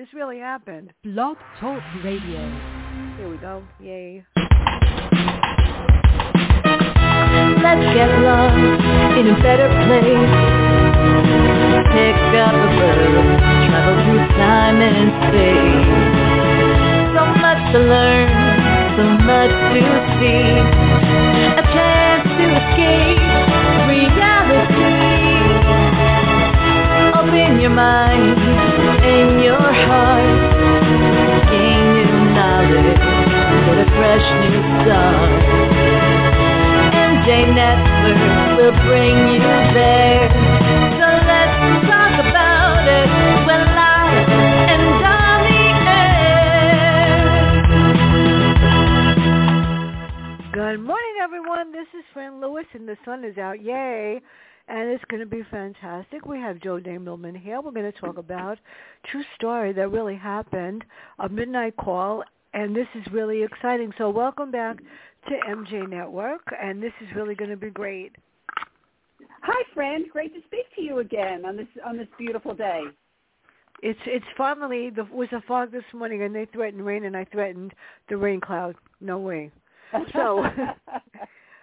This really happened. Blog Talk Radio. Here we go. Yay. Let's get lost in a better place. Pick up a book, travel through time and space. So much to learn, so much to see. A chance to escape reality. Open your mind fresh new will bring you there. So let's talk about it. Live and on the air. Good morning, everyone. This is Fran Lewis, and the sun is out. Yay. And it's going to be fantastic. We have Jode Millman here. We're going to talk about true story that really happened, a midnight call, and this is really exciting. So welcome back to MJ Network, and this is really going to be great. Hi, Fran. Great to speak to you again on this on this beautiful day. It's it's finally the was a fog this morning, and they threatened rain, and I threatened the rain cloud. No way. So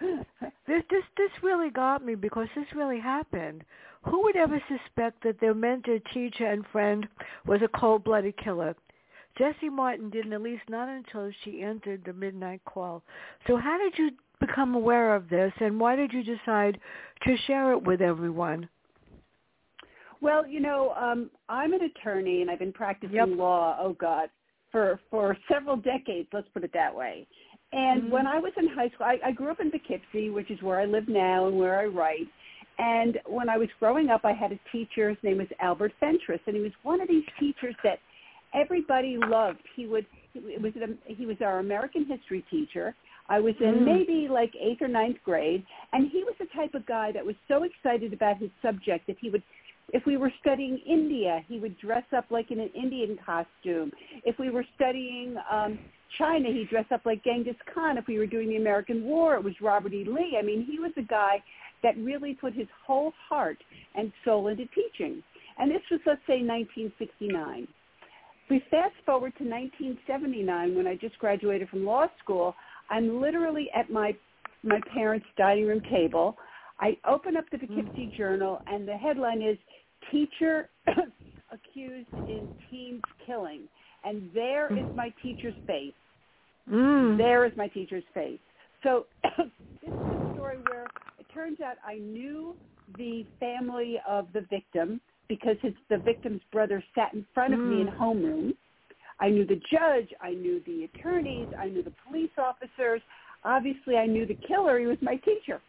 this this this really got me because this really happened. Who would ever suspect that their mentor, teacher, and friend was a cold-blooded killer? Jessie Martin didn't, at least not until she entered the midnight call. So how did you become aware of this, and why did you decide to share it with everyone? Well, you know, um, I'm an attorney, and I've been practicing Yep. law. Oh God, for for several decades. Let's put it that way. And Mhm. when I was in high school, I, I grew up in Poughkeepsie, which is where I live now and where I write. And when I was growing up, I had a teacher. His name was Albert Fentress, and he was one of these teachers that everybody loved. He would it was he was our American history teacher. I was in Mm. maybe like eighth or ninth grade, and he was the type of guy that was so excited about his subject that he would. If we were studying India, he would dress up like in an Indian costume. If we were studying um, China, he'd dress up like Genghis Khan. If we were doing the American War, it was Robert E. Lee. I mean, he was a guy that really put his whole heart and soul into teaching. And this was, let's say, 1969. We fast forward to 1979 when I just graduated from law school. I'm literally at my my parents' dining room table. I open up the Poughkeepsie Journal, and the headline is "Teacher Accused in Teens Killing," and there is my teacher's face. Mm. There is my teacher's face. So this is a story where it turns out I knew the family of the victim because his, the victim's brother sat in front of me in Mm. homeroom. I knew the judge. I knew the attorneys. I knew the police officers. Obviously, I knew the killer. He was my teacher.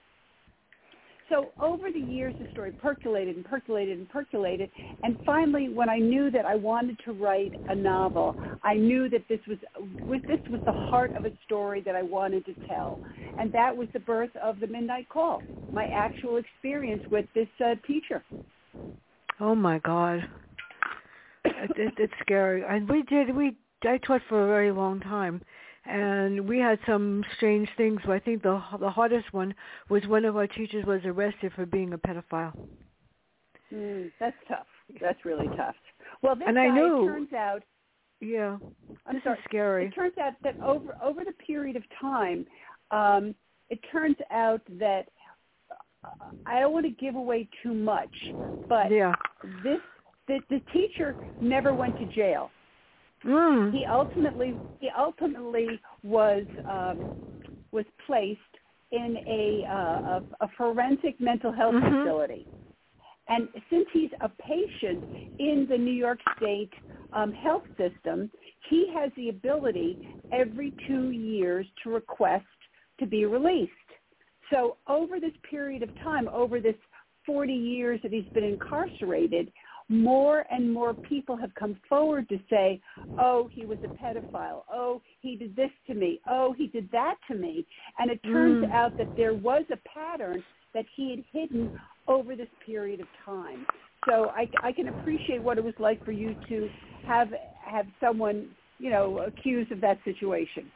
So over the years, the story percolated and percolated and percolated. And finally, when I knew that I wanted to write a novel, I knew that this was was- this was the heart of a story that I wanted to tell, and that was the birth of the Midnight Call, my actual experience with this uh, teacher. Oh my God, it, it, it's scary. And we did we I taught for a very long time, and we had some strange things. I think the the hardest one was one of our teachers was arrested for being a pedophile. Mm, that's tough. That's really tough. Well, this And guy I knew- it turns out Yeah, I'm this sorry. is scary. It turns out that over over the period of time, um, it turns out that I don't want to give away too much, but yeah. this the, the teacher never went to jail. Mm. He ultimately he ultimately was um, was placed in a, uh, a a forensic mental health Mhm. facility. And since he's a patient in the New York State um, health system, he has the ability every two years to request to be released. So over this period of time, over this 40 years that he's been incarcerated, more and more people have come forward to say, oh, he was a pedophile. Oh, he did this to me. Oh, he did that to me. And it turns Mm. out that there was a pattern that he had hidden over this period of time. So I, I can appreciate what it was like for you to have have someone, you know, accused of that situation.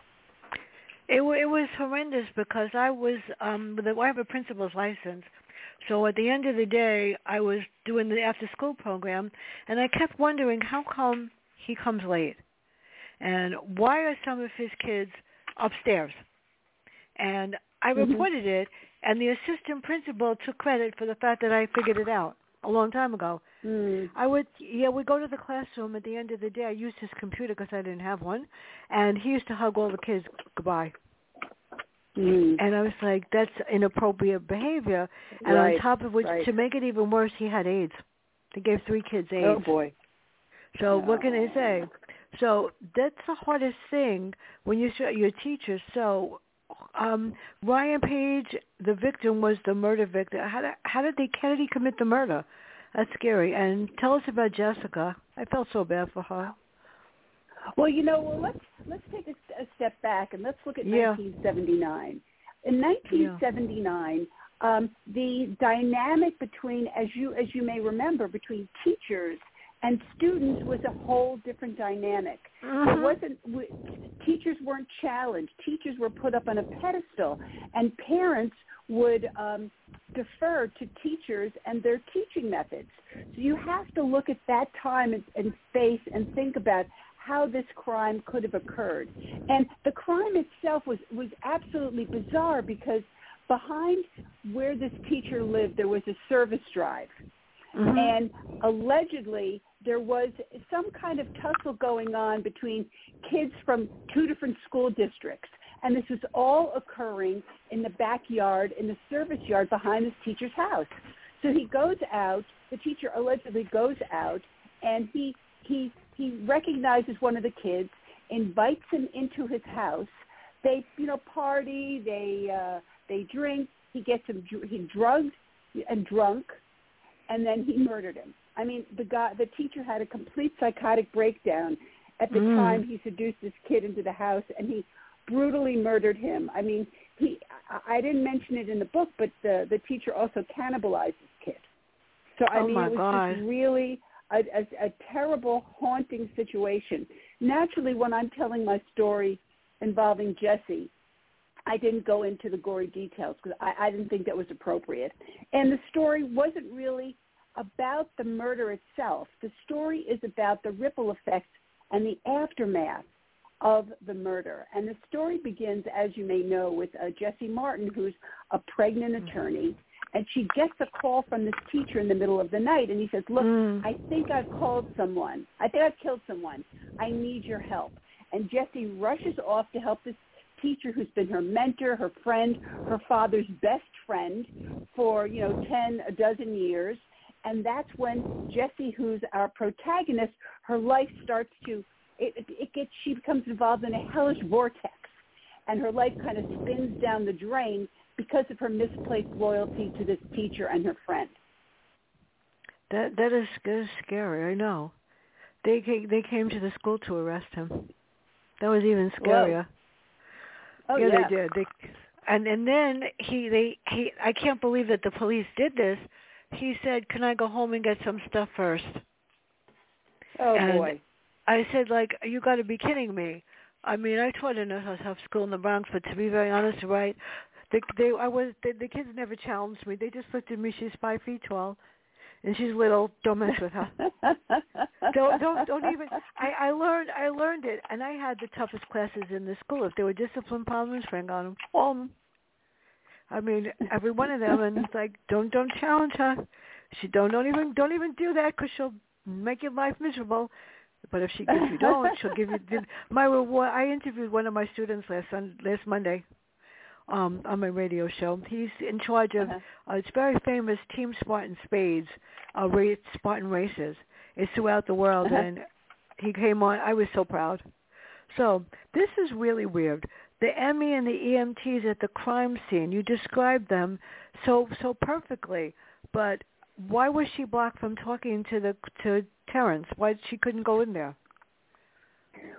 It it was horrendous because I was um a, I have a principal's license, so at the end of the day I was doing the after school program, and I kept wondering how come he comes late. And why are some of his kids upstairs? And I Mhm. reported it, and the assistant principal took credit for the fact that I figured it out a long time ago. Mm. I would, yeah, we go to the classroom at the end of the day. I used his computer because I didn't have one, and he used to hug all the kids goodbye. Mm. And I was like, that's inappropriate behavior. And Right, on top of which, right. to make it even worse, he had AIDS. They gave three kids AIDS. Oh boy. So what can I say? So that's the hardest thing when you show your teacher. So um Ryan Page, the victim, was the murder victim. How did how did they he commit the murder? That's scary. And tell us about Jessica. I felt so bad for her. Well, you know, well, let's let's take a, a step back and let's look at Yeah. 1979. In 1979, um, the dynamic between, as you as you may remember, between teachers and students was a whole different dynamic. It Mhm. wasn't w- teachers weren't challenged. Teachers were put up on a pedestal, and parents would um, defer to teachers and their teaching methods. So you have to look at that time and, and space and think about how this crime could have occurred. And the crime itself was was absolutely bizarre because behind where this teacher lived, there was a service drive Mhm. and allegedly there was some kind of tussle going on between kids from two different school districts. And this was all occurring in the backyard in the service yard behind this teacher's house. So he goes out the teacher allegedly goes out and he he he recognizes one of the kids invites him into his house. They you know party they uh they drink he gets him he drugged and drunk and then he murdered him. I mean, the guy, the teacher had a complete psychotic breakdown at the Mm. time he seduced this kid into the house, and he brutally murdered him. I mean, he. I didn't mention it in the book, but the the teacher also cannibalized this kid. So I Oh, mean, it was God. just really a, a, a terrible, haunting situation. Naturally, when I'm telling my story involving Jesse, I didn't go into the gory details because I, I didn't think that was appropriate. And the story wasn't really about the murder itself. The story is about the ripple effects and the aftermath of the murder. And the story begins, as you may know, with uh, Jessie Martin, who's a pregnant attorney. And she gets a call from this teacher in the middle of the night, and he says, look, Mm. I think I've called someone. I think I've killed someone. I need your help. And Jessie rushes off to help this teacher who's been her mentor, her friend, her father's best friend for, you know, 10, a dozen years. And that's when Jessie, who's our protagonist, her life starts to, it, it, it gets, she becomes involved in a hellish vortex. And her life kind of spins down the drain because of her misplaced loyalty to this teacher and her friend. That that is, that is scary. I know. They came, they came to the school to arrest him. That was even scarier. Oh, yeah, yeah. they did. They, and and then he they he I can't believe that the police did this. He said, "Can I go home and get some stuff first? Oh, And- boy. I said, "Like you got to be kidding me." I mean, I taught in a tough school in the Bronx, but to be very honest, right, the they I was the, the kids never challenged me. They just looked at me. She's five feet tall, and she's little. Don't mess with her. don't don't don't even I, I learned I learned it and I had the toughest classes in the school. If there were discipline problems, bring on them. I mean every one of them and it's like don't don't challenge her. She don't don't even don't even do that because she'll make your life miserable. But if she if you don't, she'll give you the, my reward. I interviewed one of my students last sun, last Monday um on my radio show. He's in charge of Uh-huh. uh, it's very famous Team Spartan Spades, uh, race, Spartan races. It's throughout the world, Uh-huh. and he came on. I was so proud. So this is really weird. The Emmy and the EMTs at the crime scene. You described them so so perfectly, but why was she blocked from talking to the to Terrence? Why she couldn't go in there?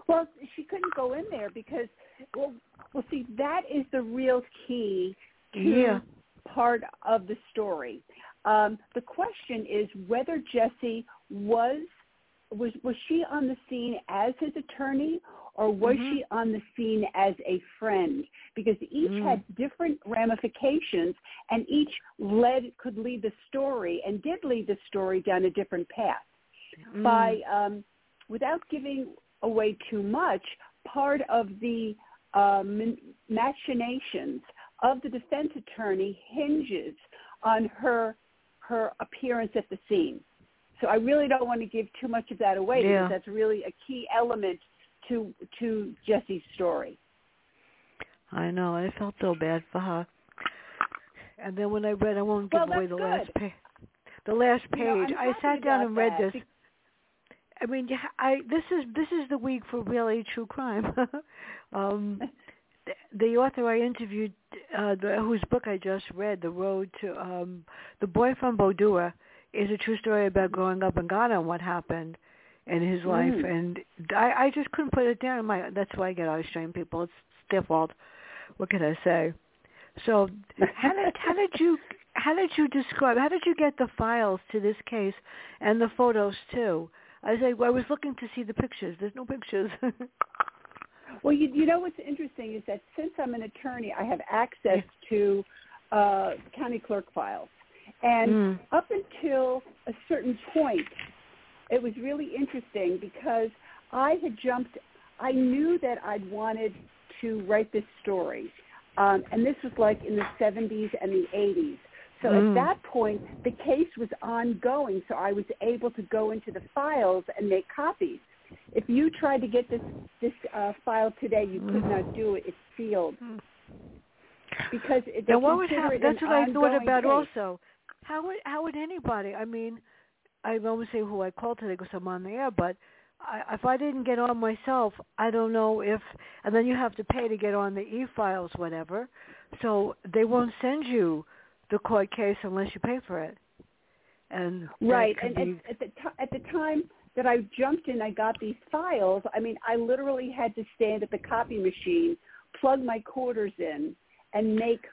Well, she couldn't go in there because, well, well, see, that is the real key to Yeah. part of the story. Um, the question is whether Jesse was was was she on the scene as his attorney or was Mhm. she on the scene as a friend? Because each Mm. had different ramifications, and each led could lead the story and did lead the story down a different path Mm. by um, without giving away too much, part of the um, machinations of the defense attorney hinges on her her appearance at the scene. So I really don't want to give too much of that away yeah. because that's really a key element to to Jesse's story. I know. I felt so bad for her. And then when I read, I won't give well, away the good. last page. The last page. Know, I sat down and read that. this. I mean, I this is this is the week for really true crime. um, the, the author I interviewed, uh, the, whose book I just read, "The Road to um, the Boy from Bodua," is a true story about growing up in Ghana and what happened in his life. Mm. And I, I just couldn't put it down. My that's why I get Australian people. It's, it's their fault. What can I say? So how did how did you how did you describe how did you get the files to this case and the photos too? I say well, I was looking to see the pictures. There's no pictures. well, you you know what's interesting is that since I'm an attorney, I have access to uh, county clerk files, and Mm. up until a certain point, it was really interesting because I had jumped. I knew that I'd wanted to write this story, um, and this was like in the 70s and the 80s. So Mm. at that point, the case was ongoing, so I was able to go into the files and make copies. If you tried to get this this uh, file today, you could not do it. It's sealed Mm. because it, Now what would happen? That's what I thought about case. also. How would how would anybody? I mean, I won't say who I called today because I'm on the air, but I, if I didn't get on myself, I don't know if. And then you have to pay to get on the e-files, whatever. So they won't send you the court case unless you pay for it. And Right, and be, at, at the t- at the time that I jumped in, I got these files. I mean, I literally had to stand at the copy machine, plug my quarters in, and make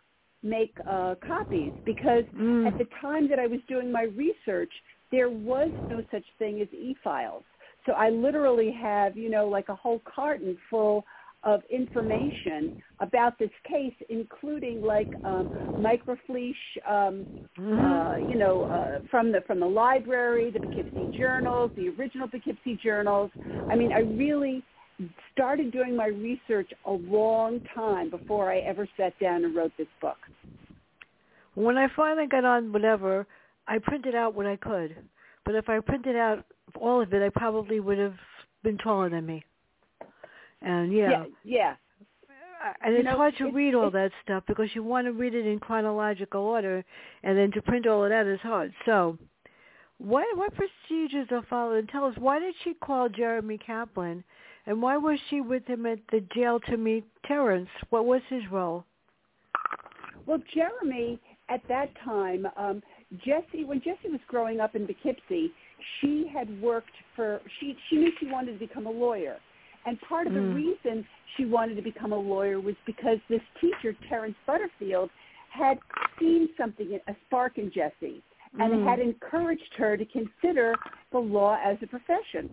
make uh, copies because Mm. at the time that I was doing my research, there was no such thing as e-files. So I literally have, you know, like a whole carton full of information about this case, including like um, microfiche, um, uh, you know, uh, from the from the library, the Poughkeepsie journals, the original Poughkeepsie journals. I mean, I really started doing my research a long time before I ever sat down and wrote this book. when I finally got on whatever, I printed out what I could. But if I printed out all of it, I probably would have been taller than me. And yeah, yeah, yeah. And You it's know, hard to it's- read all that stuff because you want to read it in chronological order, and then to print all of that is hard. So, what what procedures are followed? And tell us why did she call Jeremy Kaplan, and why was she with him at the jail to meet Terrence? What was his role? Well, Jeremy, at that time, um, Jesse, when Jesse was growing up in Poughkeepsie, she had worked for, she, she knew she wanted to become a lawyer. And part of the Mm. reason she wanted to become a lawyer was because this teacher, Terrence Butterfield, had seen something, a spark in Jesse, and Mm. had encouraged her to consider the law as a profession.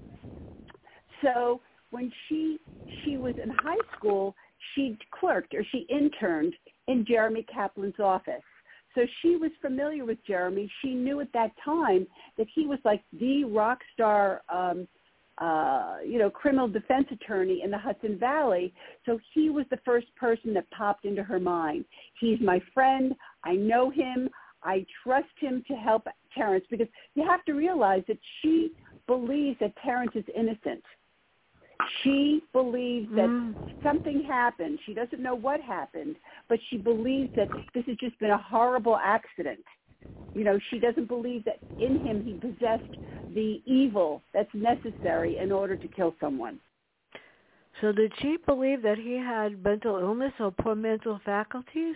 So when she she was in high school, she clerked or she interned in Jeremy Kaplan's office. So she was familiar with Jeremy. She knew at that time that he was like the rock star, um, uh, you know, criminal defense attorney in the Hudson Valley. So he was the first person that popped into her mind. He's my friend. I know him. I trust him to help Terrence because you have to realize that she believes that Terrence is innocent. She believes that Mm. something happened. She doesn't know what happened, but she believes that this has just been a horrible accident. You know, she doesn't believe that in him he possessed the evil that's necessary in order to kill someone. So did she believe that he had mental illness or poor mental faculties?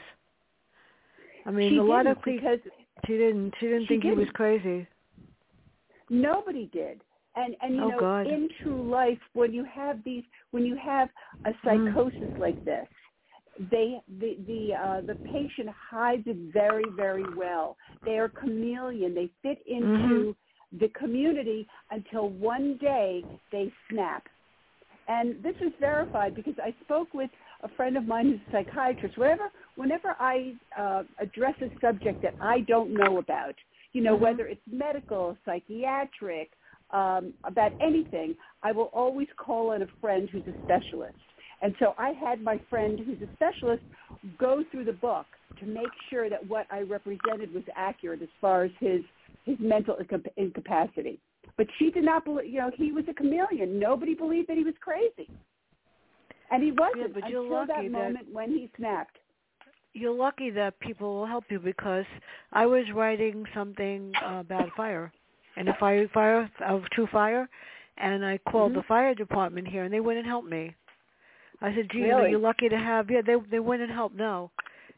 I mean, she a lot of people. because She didn't. She didn't She think he was crazy. nobody did. And and you Oh, know, God. in true life, when you have these, when you have a psychosis like this, they the the uh, the patient hides it very very well. They are chameleon. They fit into the community until one day they snap. And this is verified because I spoke with a friend of mine who's a psychiatrist. Whenever whenever I uh, address a subject that I don't know about, you know, Mhm. whether it's medical, psychiatric, um, about anything, I will always call on a friend who's a specialist. And so I had my friend who's a specialist go through the book to make sure that what I represented was accurate as far as his his mental incapacity. But she did not believe, you know, he was a chameleon. Nobody believed that he was crazy. And he wasn't yeah, until that moment when he snapped. You're lucky that people will help you because I was writing something uh, about fire and a fire fire of true fire and I called mm-hmm. the fire department here and they wouldn't help me. I said, "Gee, really? you're lucky to have." Yeah, they they wouldn't help. No,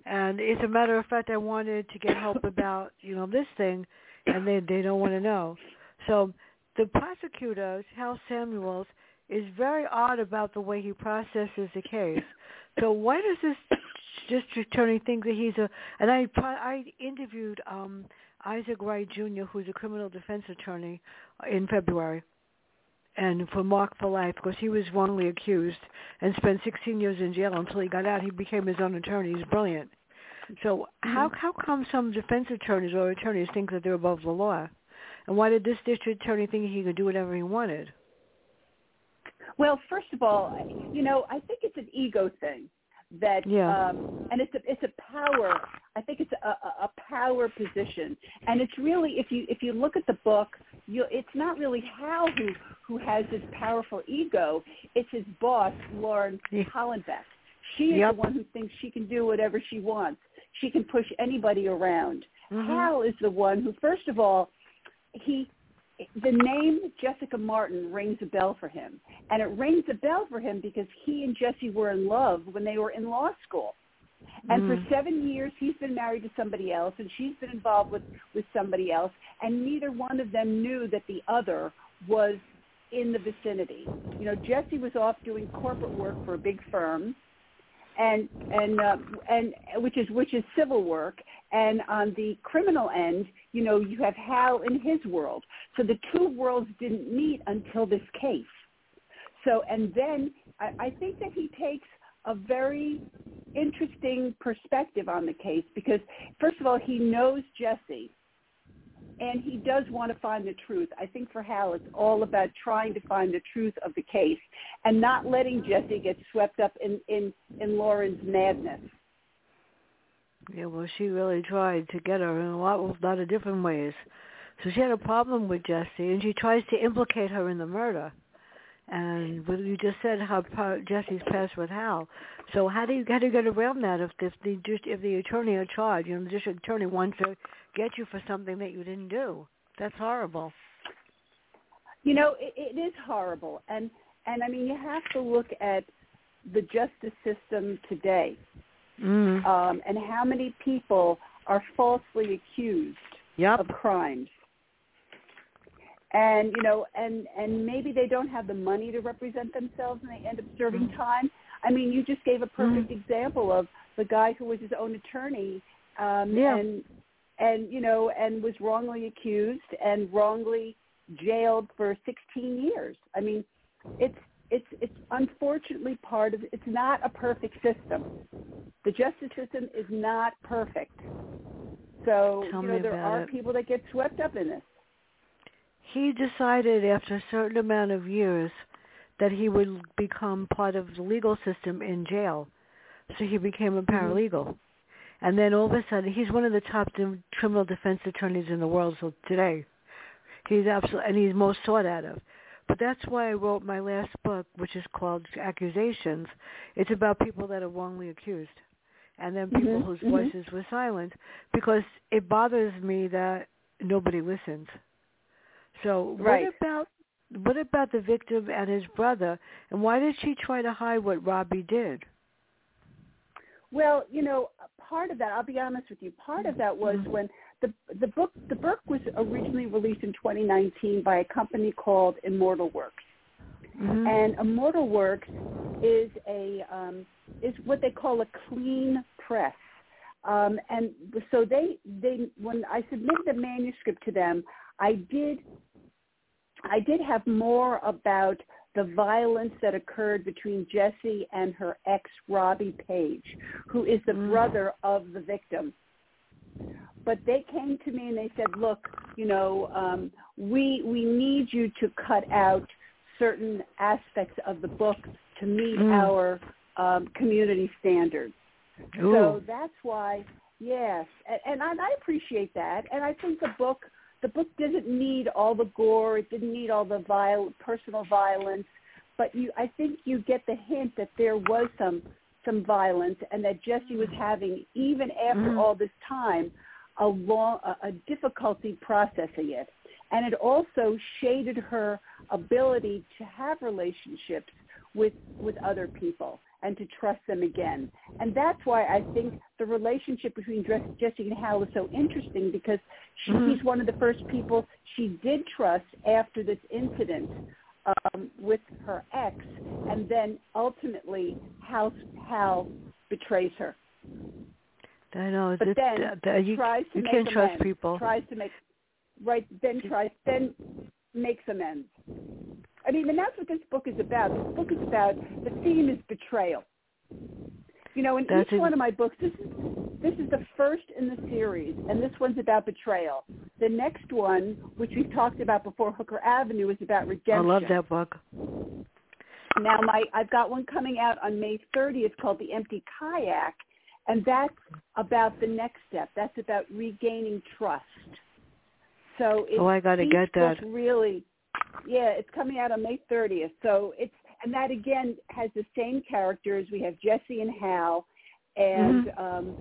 and as a matter of fact, I wanted to get help about you know this thing, and they they don't want to know. So the prosecutor, Hal Samuels, is very odd about the way he processes the case. So why does this district attorney think that he's a? And I I interviewed um Isaac Wright Jr., who's a criminal defense attorney, uh, in February, and for Mark for Life because he was wrongly accused and spent 16 years in jail until he got out. He became his own attorney. He's brilliant. So how hmm. how come some defense attorneys or attorneys think that they're above the law? And why did this district attorney think he could do whatever he wanted? Well, first of all, you know, I think it's an ego thing that yeah. um and it's a it's a power i think it's a, a power position and it's really if you if you look at the book you it's not really hal who who has this powerful ego it's his boss lauren yeah. hollenbeck she is yep. the one who thinks she can do whatever she wants she can push anybody around mm-hmm. hal is the one who first of all he the name Jessica Martin rings a bell for him. And it rings a bell for him because he and Jesse were in love when they were in law school. And mm. for seven years, he's been married to somebody else, and she's been involved with, with somebody else, and neither one of them knew that the other was in the vicinity. You know, Jesse was off doing corporate work for a big firm, and and uh, and which is which is civil work and on the criminal end you know you have hal in his world so the two worlds didn't meet until this case so and then i, I think that he takes a very interesting perspective on the case because first of all he knows jesse and he does want to find the truth. I think for Hal, it's all about trying to find the truth of the case and not letting Jesse get swept up in in in Lauren's madness. Yeah, well, she really tried to get her in a lot, a lot of different ways. So she had a problem with Jesse, and she tries to implicate her in the murder. And what you just said, how Jesse's past with Hal. So how do you how do you get around that if, if the if the attorney in charge, you know, the district attorney wants to get you for something that you didn't do. That's horrible. You know, it, it is horrible, and and I mean, you have to look at the justice system today, mm. um, and how many people are falsely accused yep. of crimes. And you know, and and maybe they don't have the money to represent themselves, and they end up serving mm. time. I mean, you just gave a perfect mm. example of the guy who was his own attorney, um, yeah. and and you know and was wrongly accused and wrongly jailed for 16 years. I mean, it's it's it's unfortunately part of it's not a perfect system. The justice system is not perfect. So, Tell you know, there are it. people that get swept up in this. He decided after a certain amount of years that he would become part of the legal system in jail. So he became a Mm-hmm. paralegal. And then all of a sudden, he's one of the top criminal defense attorneys in the world so today. He's absolutely, and he's most sought out of. But that's why I wrote my last book, which is called Accusations. It's about people that are wrongly accused, and then people mm-hmm, whose mm-hmm. voices were silent, because it bothers me that nobody listens. So right. what about what about the victim and his brother, and why did she try to hide what Robbie did? Well, you know, part of that, I'll be honest with you, part of that was when the the book the book was originally released in 2019 by a company called Immortal Works. Mm-hmm. And Immortal Works is a um, is what they call a clean press. Um, and so they they when I submitted the manuscript to them, I did I did have more about the violence that occurred between Jesse and her ex, Robbie Page, who is the Mm. brother of the victim. But they came to me and they said, look, you know, um, we we need you to cut out certain aspects of the book to meet Mm. our um, community standards. Ooh. So that's why, yes, and, and I, I appreciate that. And I think the book, the book doesn't need all the gore. It didn't need all the viol- personal violence. But you, I think you get the hint that there was some some violence, and that Jesse was having, even after Mhm. all this time, a long, a, a difficulty processing it. And it also shaded her ability to have relationships with with other people and to trust them again. And that's why I think the relationship between Jesse and Hal is so interesting because she, Mhm. he's one of the first people she did trust after this incident um, with her ex, and then ultimately Hal, Hal betrays her. I know. But It's, then uh, you, tries to you make can't trust people. Tries to make right, then tries, then makes amends. I mean, and that's what this book is about. This book is about the theme is betrayal. You know, in That's each ex- one of my books, this is this is the first in the series, and this one's about betrayal. The next one, which we've talked about before, Hooker Avenue, is about redemption. I love that book. Now, my I've got one coming out on May 30th called The Empty Kayak, and that's about the next step. That's about regaining trust. So it's Oh, I gotta get that. Really, yeah, it's coming out on May 30th. So it's and that again has the same characters. We have Jesse and Hal, and Mm-hmm. um,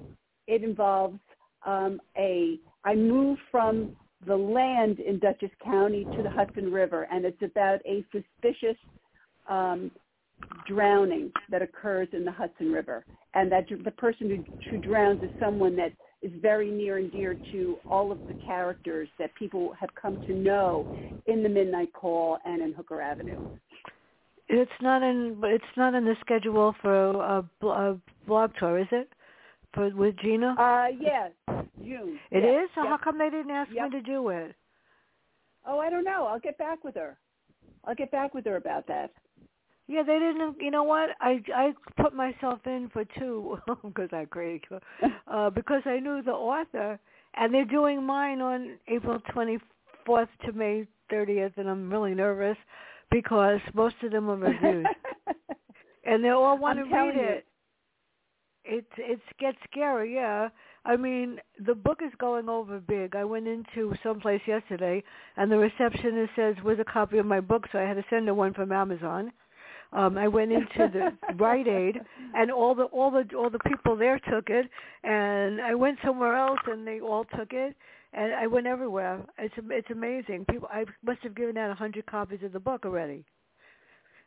it involves um, a. I moved from the land in Dutchess County to the Hudson River, and it's about a suspicious um, drowning that occurs in the Hudson River, and that the person who, who drowns is someone that is very near and dear to all of the characters that people have come to know in the Midnight Call and in Hooker Avenue. It's not in. It's not in the schedule for a, a blog tour, is it? For with Gina. Uh, yeah, June. It Yes, is. So yep. how come they didn't ask Yep. me to do it? Oh, I don't know. I'll get back with her. I'll get back with her about that. Yeah, they didn't. You know what? I I put myself in for two because I crazy. Uh, because I knew the author, and they're doing mine on April twenty fourth to May thirtieth, and I'm really nervous because most of them are reviews, and they all want I'm to read it. It it gets scary, yeah. I mean, the book is going over big. I went into someplace yesterday, and the receptionist says, "Where's a copy of my book?" So I had to send her one from Amazon. Um, I went into the Rite Aid, and all the all the all the people there took it, and I went somewhere else, and they all took it, and I went everywhere. It's it's amazing. People, I must have given out a hundred copies of the book already.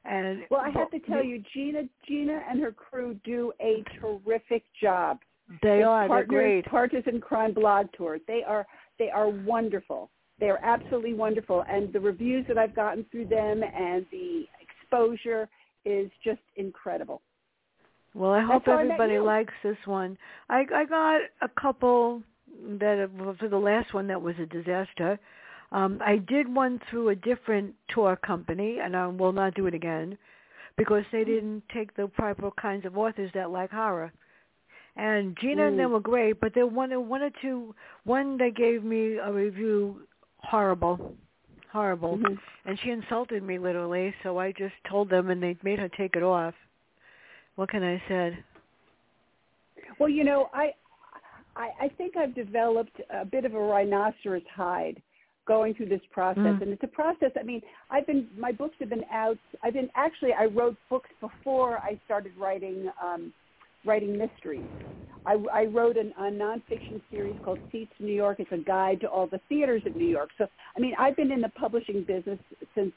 And Well, I have to tell you, Gina, Gina and her crew do a terrific job. they It's are they're Partners great. Partners in Crime Blog Tour. They are they are wonderful. They are absolutely wonderful, and the reviews that I've gotten through them and the exposure is just incredible. Well, I hope everybody likes this one. I I got a couple that for the last one that was a disaster. Um, I did one through a different tour company, and I will not do it again because they didn't take the proper kinds of authors that like horror. And Gina and them Mm. were great, but there one one or two. One they gave me a review horrible, horrible, Mhm. and she insulted me literally. So I just told them, and they made her take it off. What can I say? Well, you know, I, I I think I've developed a bit of a rhinoceros hide going through this process, Mm. and it's a process. I mean, I've been my books have been out. I've been actually I wrote books before I started writing um, writing mysteries. I, I wrote an, a nonfiction series called Seats in New York. It's a guide to all the theaters in New York. So, I mean, I've been in the publishing business since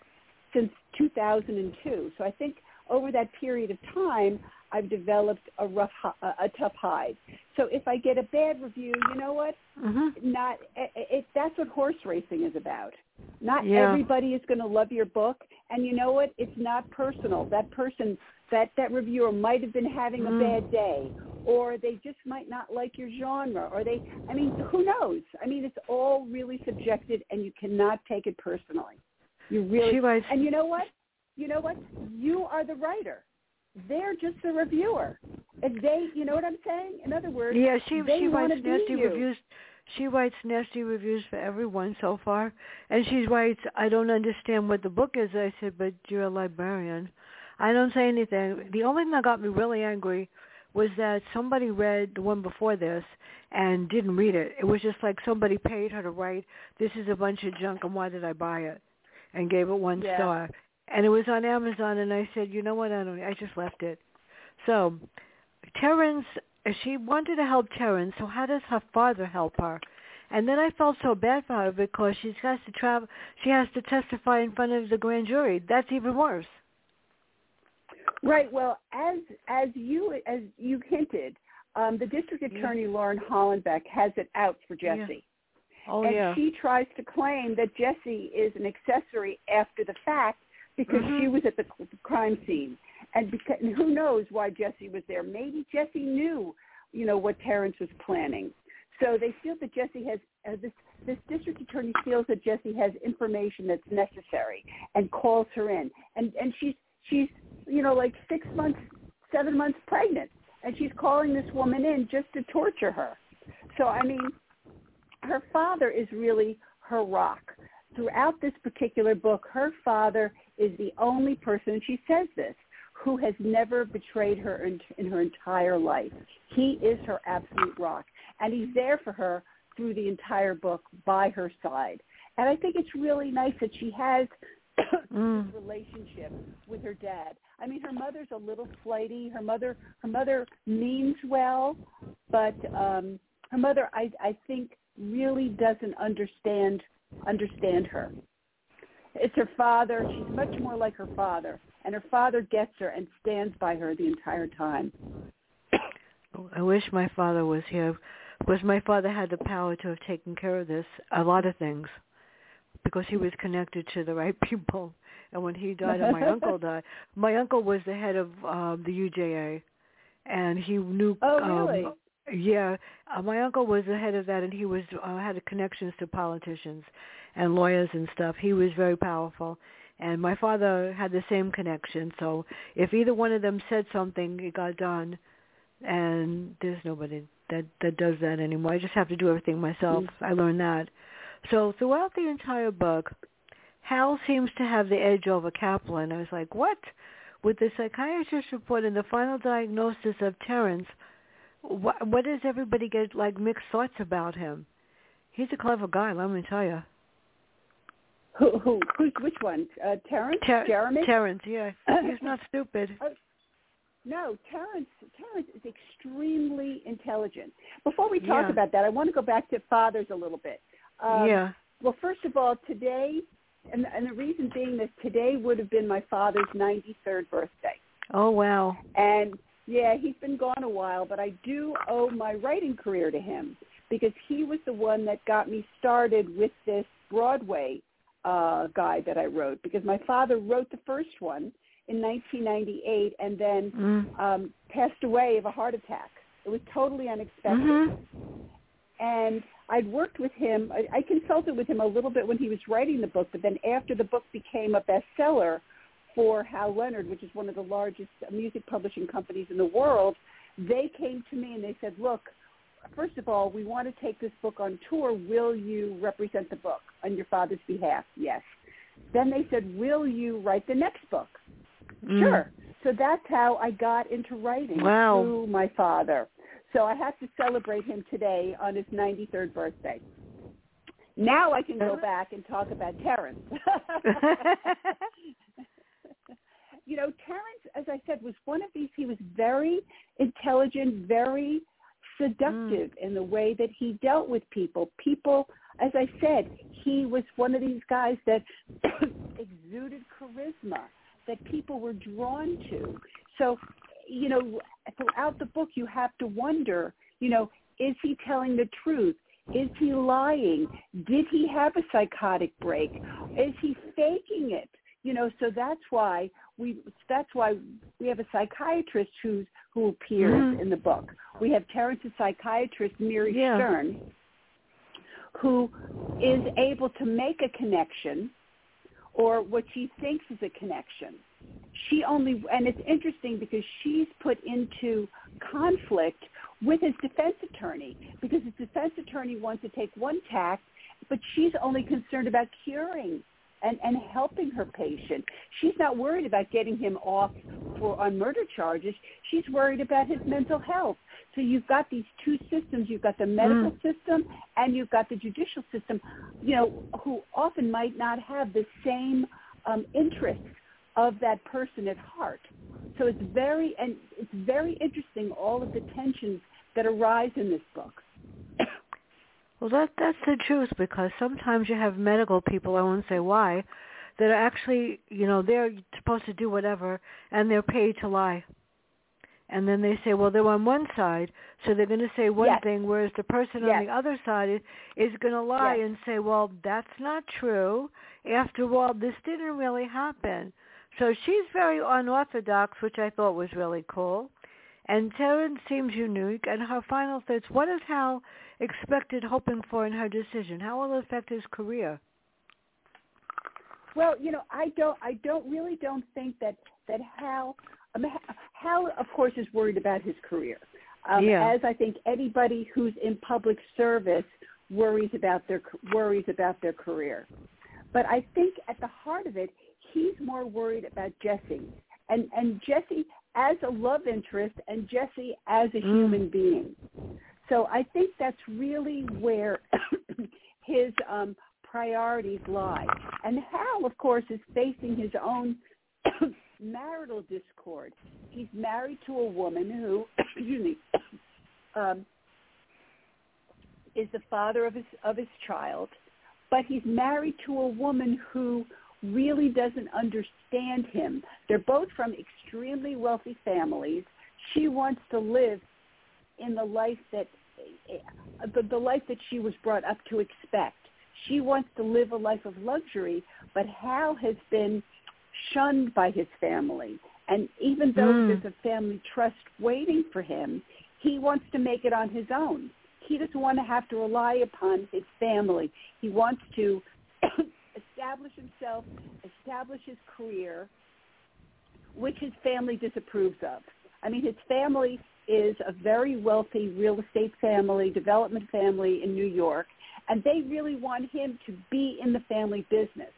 since 2002. So I think over that period of time, I've developed a rough, a, a tough hide. So if I get a bad review, you know what? Mhm. Not it, it, that's what horse racing is about. Not Yeah. everybody is going to love your book, and you know what? It's not personal. That person, that that reviewer might have been having a Mm. bad day, or they just might not like your genre, or they. I mean, who knows? I mean, it's all really subjective, and you cannot take it personally. You really writes. and you know what? You know what? You are the writer. They're just the reviewer. And they, you know what I'm saying? In other words, Yeah, she she writes nasty reviews. she writes nasty reviews for everyone so far, and she writes, "I don't understand what the book is." I said, "But you're a librarian." I don't say anything. The only thing that got me really angry was that somebody read the one before this and didn't read it. It was just like somebody paid her to write, "This is a bunch of junk, and why did I buy it?" and gave it one yeah. star. And it was on Amazon, and I said, "You know what? I don't. I just left it." So, Terrence, she wanted to help Terrence. So how does her father help her? And then I felt so bad for her because she has to travel. She has to testify in front of the grand jury. That's even worse. Right. Well, as as you as you hinted, um, the district attorney yeah. Lauren Hollenbeck has it out for Jesse. Yeah. Oh, and yeah. she tries to claim that Jesse is an accessory after the fact because mm-hmm. she was at the crime scene, and because and who knows why Jesse was there? Maybe Jesse knew, you know, what Terrence was planning. So they feel that Jesse has uh, this. This district attorney feels that Jesse has information that's necessary and calls her in, and and she's she's you know, like six months, seven months pregnant, and she's calling this woman in just to torture her. So I mean, her father is really her rock. Throughout this particular book, her father is the only person, and she says this, who has never betrayed her in, in her entire life. He is her absolute rock, and he's there for her through the entire book by her side. And I think it's really nice that she has mm. this relationship with her dad. I mean, her mother's a little flighty. Her mother, her mother means well, but um, her mother, I, I think, really doesn't understand understand her. It's her father. She's much more like her father, and her father gets her and stands by her the entire time. I wish my father was here, because my father had the power to have taken care of this, a lot of things, because he was connected to the right people. And when he died and my uncle died, my uncle was the head of um, the UJA, and he knew. Oh, really? Um, yeah, uh, my uncle was the head of that, and he was uh, had connections to politicians and lawyers and stuff. He was very powerful, and my father had the same connection. So if either one of them said something, it got done. And there's nobody that that does that anymore. I just have to do everything myself. Mm-hmm. I learned that. So throughout the entire book, Hal seems to have the edge over Kaplan. I was like, what? With the psychiatrist report and the final diagnosis of Terrence, what, what does everybody get like mixed thoughts about him? He's a clever guy, let me tell you. Who? Who? Who's which one? Uh, Terrence? Ter- Jeremy? Terrence, yeah. He's not stupid. Uh, no, Terrence. Terrence is extremely intelligent. Before we talk yeah. about that, I want to go back to fathers a little bit. Um, yeah. Well, first of all, today and, and the reason being that today would have been my father's 93rd birthday. Oh, wow. And yeah, he's been gone a while, but I do owe my writing career to him because he was the one that got me started with this Broadway uh, guide that I wrote because my father wrote the first one in 1998 and then mm. um, passed away of a heart attack. It was totally unexpected. Mm-hmm. And I'd worked with him. I, I consulted with him a little bit when he was writing the book, but then after the book became a bestseller for Hal Leonard, which is one of the largest music publishing companies in the world, they came to me and they said, look, first of all, we want to take this book on tour. Will you represent the book on your father's behalf? Yes. Then they said, will you write the next book? Mm. Sure. So that's how I got into writing wow. through my father. So I have to celebrate him today on his 93rd birthday. Now I can go back and talk about Terrence. you know, Terrence, as I said, was one of these. He was very intelligent, very seductive mm. in the way that he dealt with people. People, as I said, he was one of these guys that exuded charisma that people were drawn to. So you know, throughout the book, you have to wonder, you know, is he telling the truth? Is he lying? Did he have a psychotic break? Is he faking it? You know, so that's why we that's why we have a psychiatrist who's who appears mm-hmm. in the book. We have Terrence's psychiatrist Miri yeah. Stern, who is able to make a connection or what she thinks is a connection she only and it's interesting because she's put into conflict with his defense attorney because his defense attorney wants to take one tack, but she's only concerned about curing and, and helping her patient. She's not worried about getting him off for on murder charges. She's worried about his mental health. So you've got these two systems. You've got the medical mm. system and you've got the judicial system, you know, who often might not have the same um, interests of that person at heart. So it's very and it's very interesting all of the tensions that arise in this book. Well, that that's the truth because sometimes you have medical people, I won't say why, that are actually, you know, they're supposed to do whatever and they're paid to lie. And then they say, well, they're on one side, so they're going to say one yes. thing, whereas the person yes. on the other side is, is going to lie yes. and say, well, that's not true. After all, this didn't really happen. So she's very unorthodox, which I thought was really cool. And Terrence seems unique, and her final thoughts, what is Hal expected hoping for in her decision? How will it affect his career? Well, you know, I don't, I don't really don't think that that Hal, mean, Hal, of course, is worried about his career, um, yeah. as I think anybody who's in public service worries about their worries about their career. But I think at the heart of it, he's more worried about Jessie, and and Jessie as a love interest and Jessie as a mm. human being. So I think that's really where his um, priorities lie. And Hal, of course, is facing his own marital discord. He's married to a woman who, excuse me, um, is the father of his of his child, but he's married to a woman who really doesn't understand him. They're both from extremely wealthy families. She wants to live in the life that the, the life that she was brought up to expect. She wants to live a life of luxury, but Hal has been shunned by his family. And even though mm. there's a family trust waiting for him, he wants to make it on his own. He doesn't want to have to rely upon his family. He wants to establish himself, establish his career, which his family disapproves of. I mean, his family is a very wealthy real estate family, development family in New York, and they really want him to be in the family business.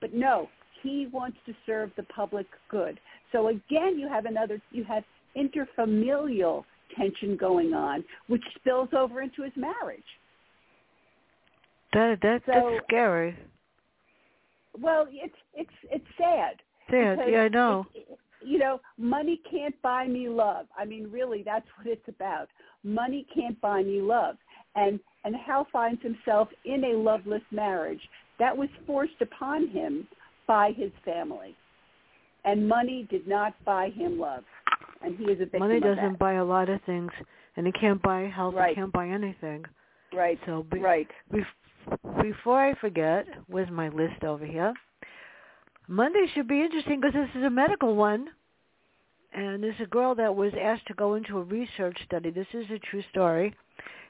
But no, he wants to serve the public good. So again, you have another, you have interfamilial tension going on, which spills over into his marriage. That, that so, that's scary. Well, it's it's it's sad. Sad, yeah, I know. It, you know, money can't buy me love. I mean, really, that's what it's about. Money can't buy me love. And and Hal finds himself in a loveless marriage that was forced upon him by his family. And money did not buy him love. And he is a victim Money doesn't buy a lot of things, and it can't buy health. Right. It can't buy anything. Right. So be, right. Bef- before I forget, where's my list over here? Monday should be interesting because this is a medical one. And there's a girl that was asked to go into a research study. This is a true story.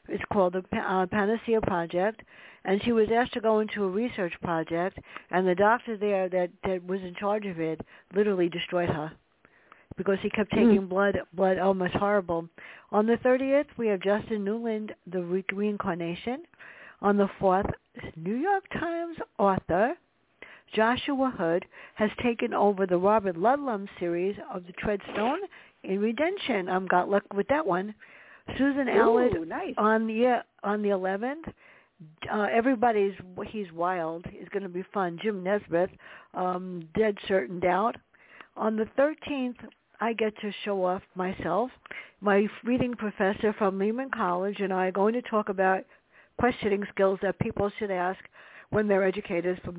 It's called the uh, Panacea Project. And she was asked to go into a research project, and the doctor there that, that was in charge of it literally destroyed her because he kept hmm. taking mm. blood, blood almost horrible. On the 30th, we have Justin Newland, The Re- Reincarnation. On the 4th, New York Times author Joshua Hood has taken over the Robert Ludlum series of the Treadstone in Redemption. I'm got luck with that one. Susan Allen nice. on the on the 11th. Uh, everybody's he's wild is going to be fun. Jim Nesbitt, um, Dead Certain Doubt. On the 13th, I get to show off myself. My reading professor from Lehman College and I are going to talk about questioning skills that people should ask when they're educators from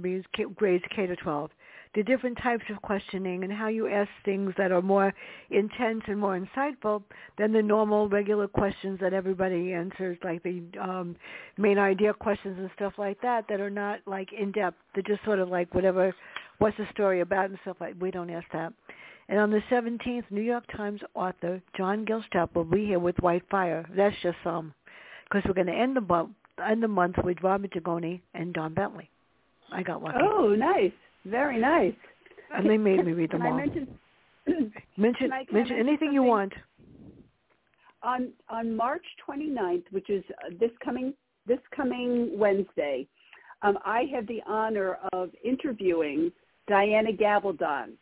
grades K to 12. The different types of questioning and how you ask things that are more intense and more insightful than the normal regular questions that everybody answers, like the um, main idea questions and stuff like that, that are not like in depth. They're just sort of like whatever, what's the story about and stuff like. We don't ask that. And on the 17th, New York Times author John Gilstrap will be here with White Fire. That's just some, because we're going to end the end the month with Robert Dugoni and Don Bentley. I got lucky. Oh, nice. Very nice. And they made me read them all. I mention, mention I, mention anything something? you want. on on March 29th, which is uh, this coming this coming Wednesday, um, I have the honor of interviewing Diana Gabaldon,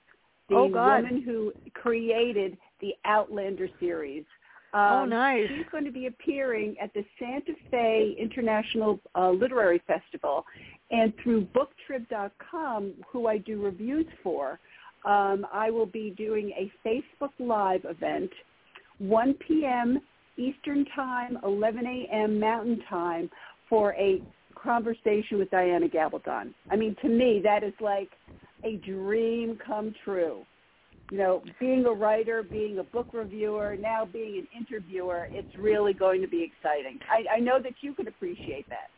the Oh, woman who created the Outlander series. Um, Oh, nice. She's going to be appearing at the Santa Fe International uh, Literary Festival, and through BookTrib.com, who I do reviews for, um, I will be doing a Facebook Live event, 1 p.m. Eastern Time, 11 a.m. Mountain Time, for a conversation with Diana Gabaldon. I mean, to me, that is like a dream come true. You know, being a writer, being a book reviewer, now being an interviewer, it's really going to be exciting. I, I know that you could appreciate that.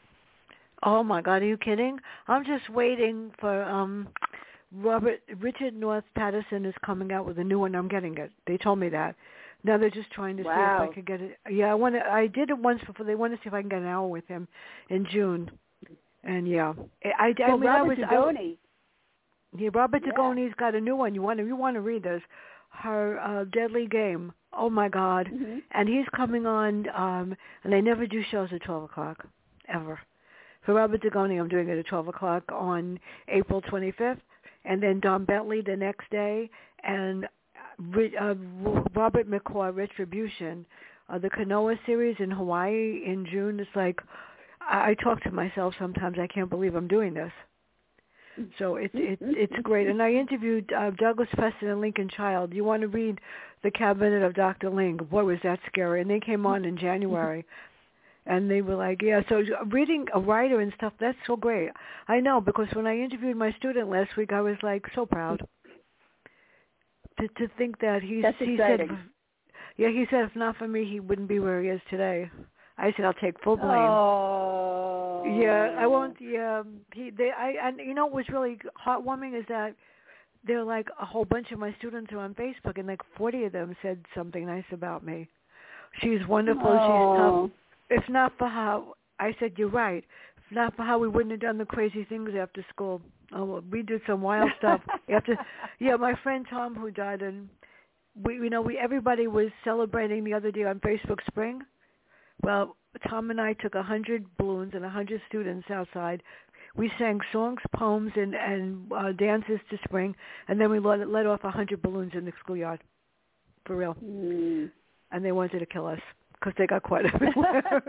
Oh my God, are you kidding? I'm just waiting for um Robert Richard North Patterson is coming out with a new one. I'm getting it. They told me that. Now they're just trying to see if I could get it. Yeah, I want to. I did it once before. They want to see if I can get an hour with him in June. And yeah, I, I, I well, mean, I Robert was. I, Dugoni, yeah, Robert Yeah. Dugoni's got a new one. You want to? You want to read this? Her uh, Deadly Game. Oh my God! Mhm. and he's coming on um and they never do shows at twelve o'clock ever for robert dugoni i'm doing it at twelve o'clock on april twenty fifth and then don bentley the next day and uh, uh, robert mccoy retribution uh, the kanoa series in hawaii in june it's like I, I talk to myself sometimes i can't believe i'm doing this so it's it's it's great. And I interviewed uh, Douglas Preston and Lincoln Child. You want to read the Cabinet of Dr. Leng? Boy, was that scary! And they came on in January, and they were like, "Yeah." So reading a writer and stuff that's so great. I know because when I interviewed my student last week, I was like so proud to to think that he's That's he said, yeah, he said if not for me, he wouldn't be where he is today. I said I'll take full blame. Oh. Yeah, I won't. Yeah, um, he. They. I. And you know what was really heartwarming is that they're like a whole bunch of my students are on Facebook, and like forty of them said something nice about me. She's wonderful. She's Oh. tough. If not for how I said you're right. If not for how we wouldn't have done the crazy things after school. Oh, well, we did some wild stuff after. Yeah, my friend Tom who died, and we. You know, we everybody was celebrating the other day on Facebook Spring. Well, Tom and I took a hundred balloons and a hundred students outside. We sang songs, poems, and and uh, dances to spring, and then we let, let off a hundred balloons in the schoolyard, for real. Mm. And they wanted to kill us because they got caught everywhere.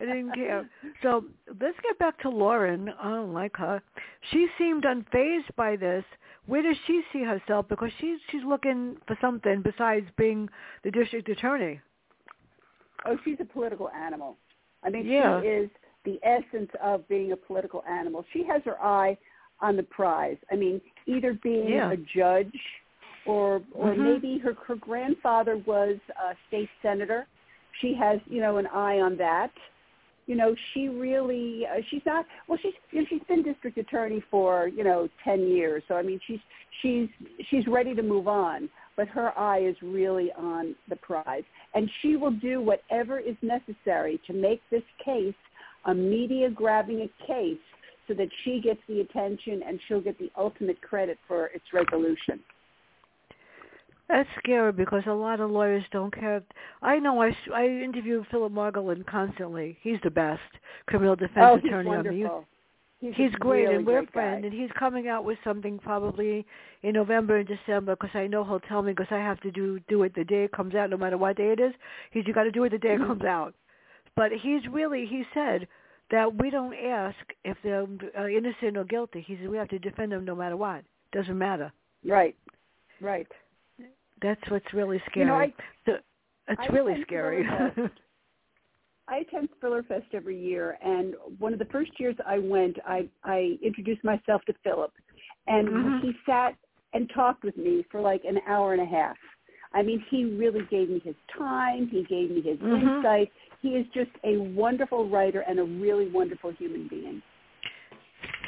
I didn't care. So let's get back to Lauren. I don't like her. She seemed unfazed by this. Where does she see herself? Because she's she's looking for something besides being the district attorney. Oh, she's a political animal. I mean, Yeah. she is the essence of being a political animal. She has her eye on the prize. I mean, either being Yeah. a judge or or Mhm. maybe her her grandfather was a state senator. She has, you know, an eye on that. You know, she really uh, she's not well she's you know, she's been district attorney for, you know, 10 years. So I mean, she's she's she's ready to move on, but her eye is really on the prize and she will do whatever is necessary to make this case a media grabbing a case so that she gets the attention and she'll get the ultimate credit for its resolution. That's scary because a lot of lawyers don't care. I know I, I interview Philip Margolin constantly. He's the best criminal defense oh, attorney on the. He's, He's great, really and we're great friends. And he's coming out with something probably in November and December because I know he'll tell me because I have to do do it the day it comes out, no matter what day it is. He's you got to do it the day it comes out. But he's really he said that we don't ask if they're uh, innocent or guilty. He said we have to defend them no matter what. Doesn't matter. Right, right. That's what's really scary. You know, I So, it's I really scary. I attend ThrillerFest every year, and one of the first years I went, I I introduced myself to Philip, and Mhm. he sat and talked with me for like an hour and a half. I mean, he really gave me his time. He gave me his Mhm. insight. He is just a wonderful writer and a really wonderful human being.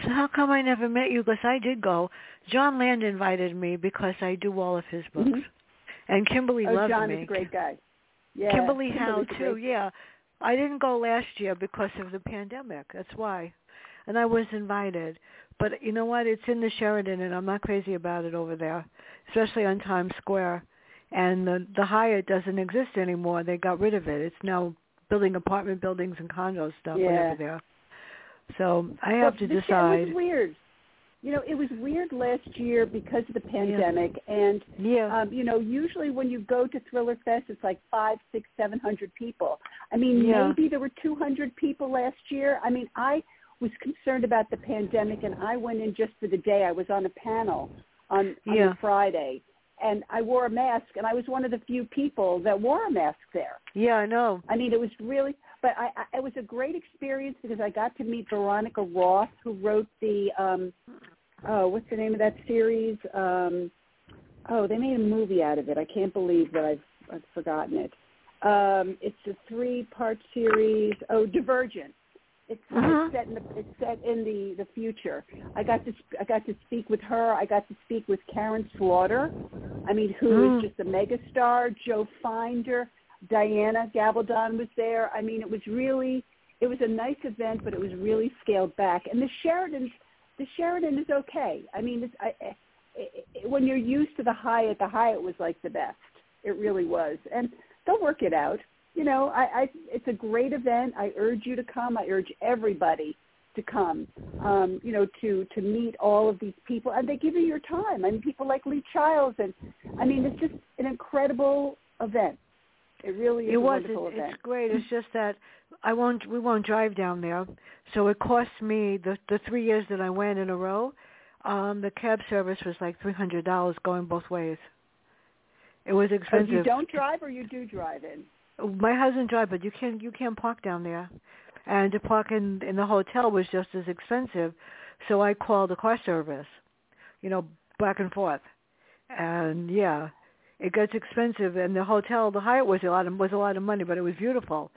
So how come I never met you? Because I did go. Jon Land invited me because I do all of his books, Mhm. and Kimberley oh, loves John me. is a great guy. Yeah, Kimberley Howe too. great- Yeah, I didn't go last year because of the pandemic. That's why, and I was invited. But you know what? It's in the Sheraton, and I'm not crazy about it over there, especially on Times Square. and the the Hyatt doesn't exist anymore. They got rid of it. It's now building apartment buildings and condo stuff Yeah. whatever there. So I have But to decide. was weird. You know, it was weird last year because of the pandemic, and Yeah. um, you know, usually when you go to Thriller Fest, it's like five, six, seven hundred people. I mean, Yeah. maybe there were two hundred people last year. I mean, I was concerned about the pandemic, and I went in just for the day. I was on a panel on, on Yeah. Friday, and I wore a mask, and I was one of the few people that wore a mask there. yeah, I know. I mean, it was really, but I, I, it was a great experience because I got to meet Veronica Roth, who wrote the, um, oh, what's the name of that series? Um, oh, they made a movie out of it. I can't believe that I've, I've forgotten it. Um, it's a three-part series. Oh, Divergent. It's, Mhm. it's set in the it's set in the the future. I got to I got to speak with her. I got to speak with Karin Slaughter. I mean, who is Mm. just a megastar. Joe Finder, Diana Gabaldon was there. I mean, it was really it was a nice event, but it was really scaled back. And the Sheraton the Sheraton is okay. I mean, it's, I, I, I, when you're used to the Hyatt, the Hyatt was like the best. It really was, and they'll work it out you know, I, I it's a great event. I urge you to come. I urge everybody to come. Um, you know, to to meet all of these people, and they give you your time. I mean, people like Lee Childs, and I mean, it's just an incredible event. It really is It a was. wonderful It, event. it's great. It's just that I won't. We won't drive down there, so it cost me the the three years that I went in a row. Um, the cab service was like three hundred dollars going both ways. It was Oh, expensive. you don't drive, or you do drive in. My husband drives, but you can't you can't park down there, and to park in in the hotel was just as expensive. So I called the car service, you know, back and forth, and yeah, it gets expensive. And the hotel, the Hyatt was a lot of was a lot of money, but it was beautiful.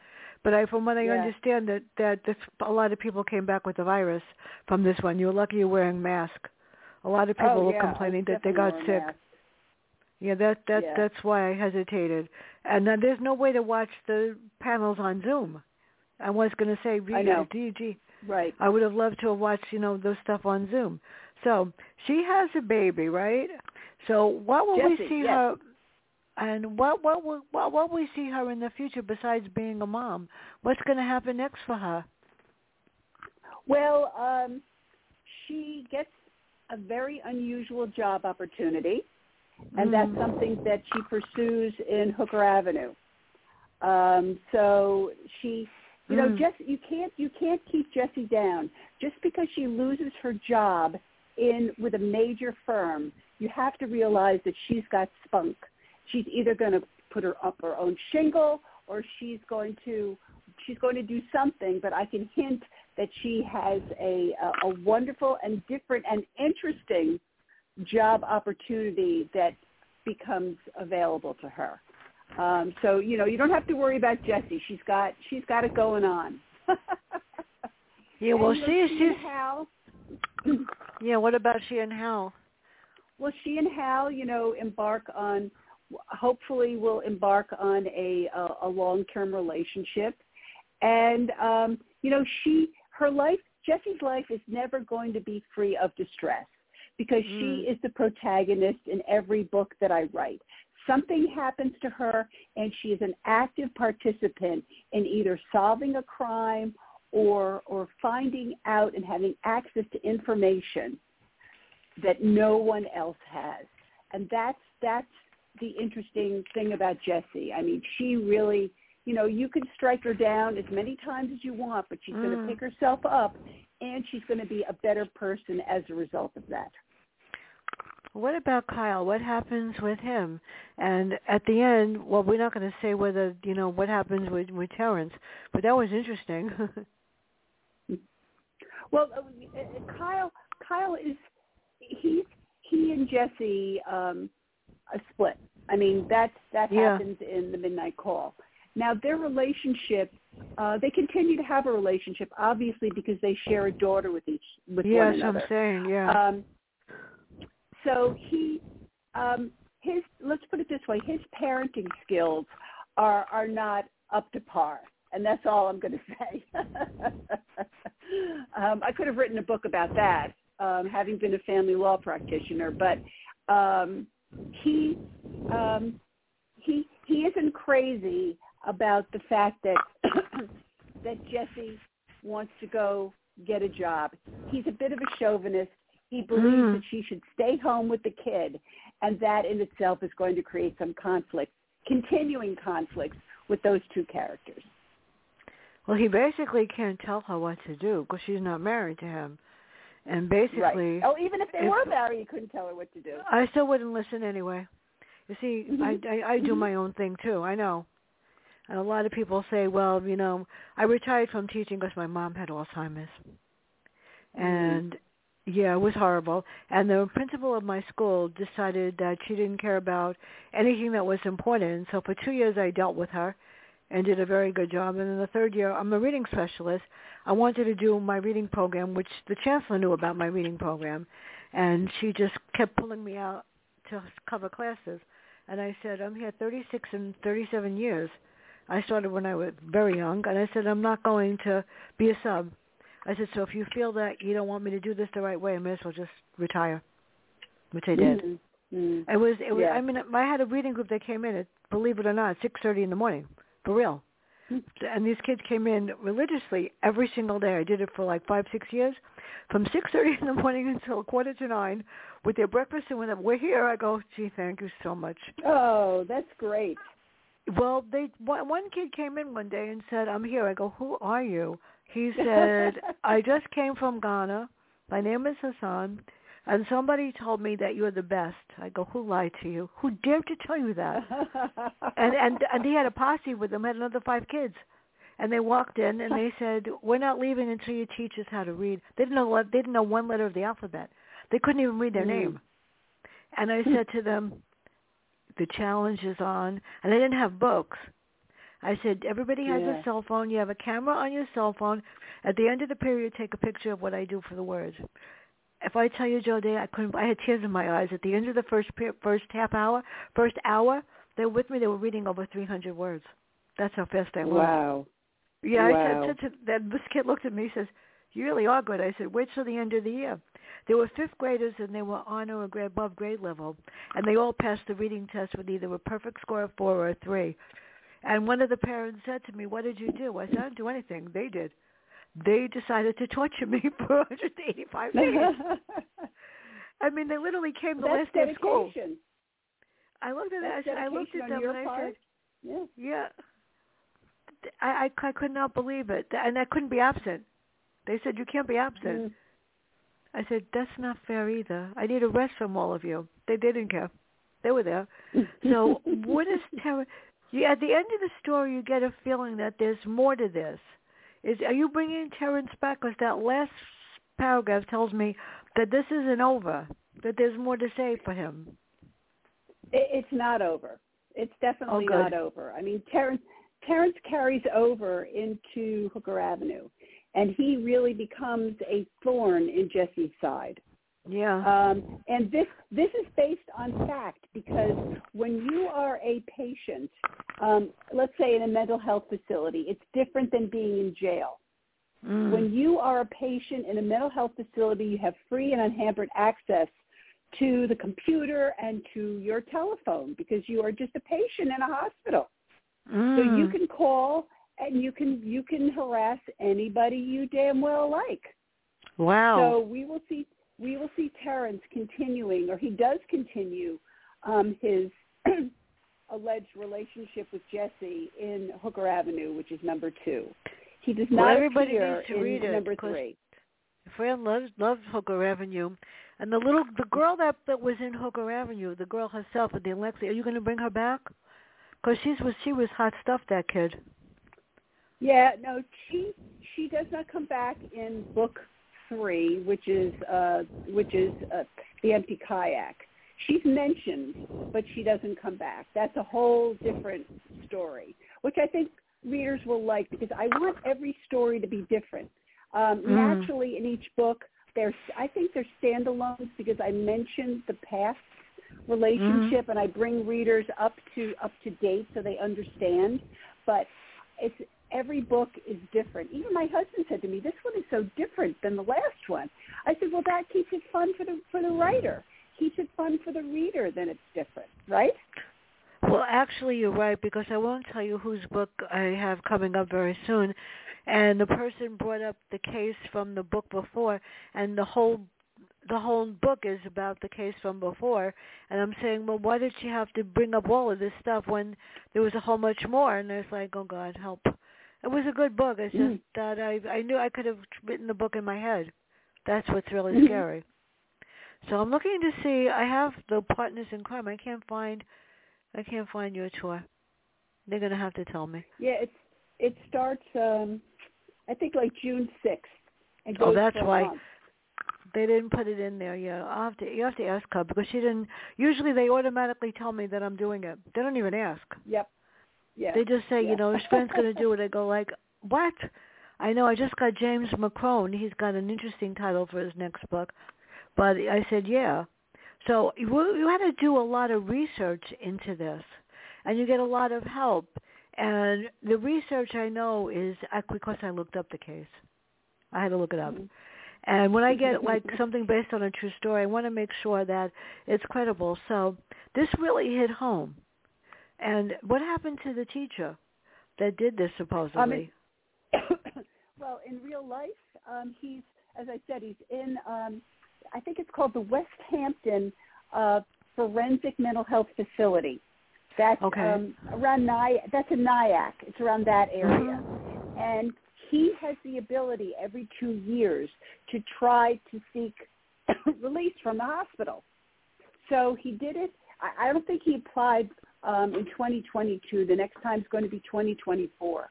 But I, from what I Yeah. understand, that that this, a lot of people came back with the virus from this one. You're lucky you're wearing mask. A lot of people oh, were yeah, I complaining that they got sick. mask. Yeah, that that Yeah. that's why I hesitated. And then there's no way to watch the panels on Zoom. I was going to say, I know. DG. Right. I would have loved to have watched, you know, those stuff on Zoom. So she has a baby, right? So what will we see yes. her? And what what will what what will we see her in the future besides being a mom? What's going to happen next for her? Well, um, she gets a very unusual job opportunity, and that's Mm. something that she pursues in Hooker Avenue. Um, so she, you know, Mm. Jess, you can't you can't keep Jessie down just because she loses her job in with a major firm. You have to realize that she's got spunk. She's either going to put her up her own shingle or she's going to she's going to do something. But I can hint that she has a a, a wonderful and different and interesting job opportunity that becomes available to her. Um, so you know you don't have to worry about Jessie. She's got she's got it going on. Yeah, well, And, she she she's and Hal. yeah. What about she and Hal? Well, she and Hal, you know, embark on hopefully will embark on a a, a long-term relationship, and um, you know, she her life Jessie's life is never going to be free of distress because Mm. she is the protagonist in every book that I write. Something happens to her, and she is an active participant in either solving a crime or or finding out and having access to information that no one else has. And that's that's the interesting thing about Jessie. I mean, she really, you know, you can strike her down as many times as you want, but she's going Mm. to pick herself up and she's going to be a better person as a result of that. What about Kyle? What happens with him? And at the end, well, we're not going to say whether you know what happens with with Terrence, but that was interesting. Well, uh, uh, Kyle Kyle is he's he and Jessie um a split. I mean, that that Yeah. happens in the Midnight Call. Now their relationship uh they continue to have a relationship obviously because they share a daughter with each with yes, one another. Yes, I'm saying, yeah. Um, so he, um, his let's put it this way, his parenting skills are are not up to par, and that's all I'm going to say. um, I could have written a book about that, um, having been a family law practitioner, but um, he um, he he isn't crazy about the fact that that Jessie wants to go get a job. He's a bit of a chauvinist. He believes Mm. that she should stay home with the kid, and that in itself is going to create some conflict, continuing conflicts with those two characters. Well, he basically can't tell her what to do because she's not married to him. And basically, right. Oh, even if they if- were married, you couldn't tell her what to do. I still wouldn't listen anyway. You see, I, Mhm. I I do my own thing too. I know. And a lot of people say, well, you know, I retired from teaching because my mom had Alzheimer's. And yeah, it was horrible. And the principal of my school decided that she didn't care about anything that was important. So for two years I dealt with her and did a very good job. And in the third year, I'm a reading specialist. I wanted to do my reading program, which the chancellor knew about my reading program. And she just kept pulling me out to cover classes. And I said, I'm here 36 and 37 years. I started when I was very young, and I said, I'm not going to be a sub. I said, so if you feel that you don't want me to do this the right way, I may as well just retire, which I did. Mhm. Mhm. It was, it was. Yeah. I mean, I had a reading group that came in at, believe it or not, six thirty in the morning, for real. And these kids came in religiously every single day. I did it for like five, six years, from six thirty in the morning until quarter to nine, with their breakfast. And when we're here, I go, gee, thank you so much. Oh, that's great. Well, they one one kid came in one day and said, "I'm here." I go, "Who are you?" He said, "I just came from Ghana. My name is Hassan, and somebody told me that you're the best." I go, "Who lied to you? Who dared to tell you that?" and and and he had a posse with him, had another five kids, and they walked in and they said, "We're not leaving until you teach us how to read." They didn't know what- they didn't know one letter of the alphabet. They couldn't even read their Mm. name. And I said to them, "The challenge is on," and they didn't have books. I said, "Everybody has Yeah. a cell phone. You have a camera on your cell phone. At the end of the period, take a picture of what I do for the words." If I tell you, Jode, I couldn't. I had tears in my eyes. At the end of the first first half hour, first hour, they were with me. They were reading over 300 words. That's how fast I was. wow. Yeah, Wow. I said, to that this kid looked at me. He says, "You really are good." I said, "Wait till the end of the year." They were fifth graders and they were on or above grade level, and they all passed the reading test with either a perfect score of four or a three. And one of the parents said to me, "What did you do?" I said, "I didn't do anything. They did. They decided to torture me for 185 days. I mean, they literally came the that's last day of school. I looked at That's it. I, said, I looked at them and I said, Yeah. yeah. I, I, I could not believe it. And I couldn't be absent. They said, you can't be absent. Mm. I said, that's not fair either. I need a rest from all of you. They didn't care. They were there. So what is Terrence? You, at the end of the story, you get a feeling that there's more to this. Is Are you bringing Terrence back? Because that last paragraph tells me that this isn't over, that there's more to say for him. It's not over. It's definitely Oh, not over. I mean, Terrence Terrence carries over into Hooker Avenue, and he really becomes a thorn in Jessie's side. Yeah. Um, and this this is based on fact because when you are a patient, um, let's say in a mental health facility, it's different than being in jail. Mm. When you are a patient in a mental health facility, you have free and unhampered access to the computer and to your telephone because you are just a patient in a hospital. So Mm. you can call and you can you can harass anybody you damn well like. Wow. So we will see we will see Terrence continuing, or he does continue um, his alleged relationship with Jessie in Hooker Avenue, which is number two. He does Well, not everybody appear needs to in read it, number three. Fran loves loves Hooker Avenue, and the little the girl that that was in Hooker Avenue, the girl herself with the Alexia. Are you going to bring her back? Because she's was she was hot stuff. That kid. Yeah, no, she she does not come back in book three, which is uh, which is uh, the empty kayak. She's mentioned, but she doesn't come back. That's a whole different story, which I think readers will like because I want every story to be different. Um, Mm. Naturally, in each book, there's I think they're standalones because I mentioned the past relationship and I bring readers up to up to date so they understand. But it's every book is different. Even my husband said to me, "This one is so different than the last one." I said, "Well, that keeps it fun for the for the writer. Keeps it fun for the reader. Then it's different, right?" Well, Well, actually, you're right because I won't tell you whose book I have coming up very soon. And the person brought up the case from the book before, and the whole the whole book is about the case from before. And I'm saying, well, why did she have to bring up all of this stuff when there was a whole much more? And it's like, oh God, help. It was a good book. It's just mm. that I I knew I could have written the book in my head. That's what's really mm-hmm. scary. So I'm looking to see. I have the Partners in Crime. I can't find. I can't find your tour. They're gonna have to tell me. Yeah, it's it starts. um I think like June sixth. Oh, that's why. They didn't put it in there yet. I'll have to you have to ask her because she didn't. Usually they automatically tell me that I'm doing it. They don't even ask. Yep. Yeah. They just say, yeah. you know, going to do it. I go like, what? I know. I just got James McCrone. He's got an interesting title for his next book, but I said, yeah. So you, had to do a lot of research into this, and you get a lot of help. And the research I know is because I looked up the case. I had to look it up. Mm-hmm. And when I get like something based on a true story, I want to make sure that it's credible. So this really hit home. And what happened to the teacher that did this supposedly? Um, well, in real life, um, he's, as I said, he's in, um, I think it's called the West Hampton uh, Forensic Mental Health Facility. That's okay. um, around Ny. That's in Nyack. It's around that area, mm-hmm. and he has the ability every two years to try to seek release from the hospital. So he did it. I, I don't think he applied um, in 2022. The next time is going to be 2024.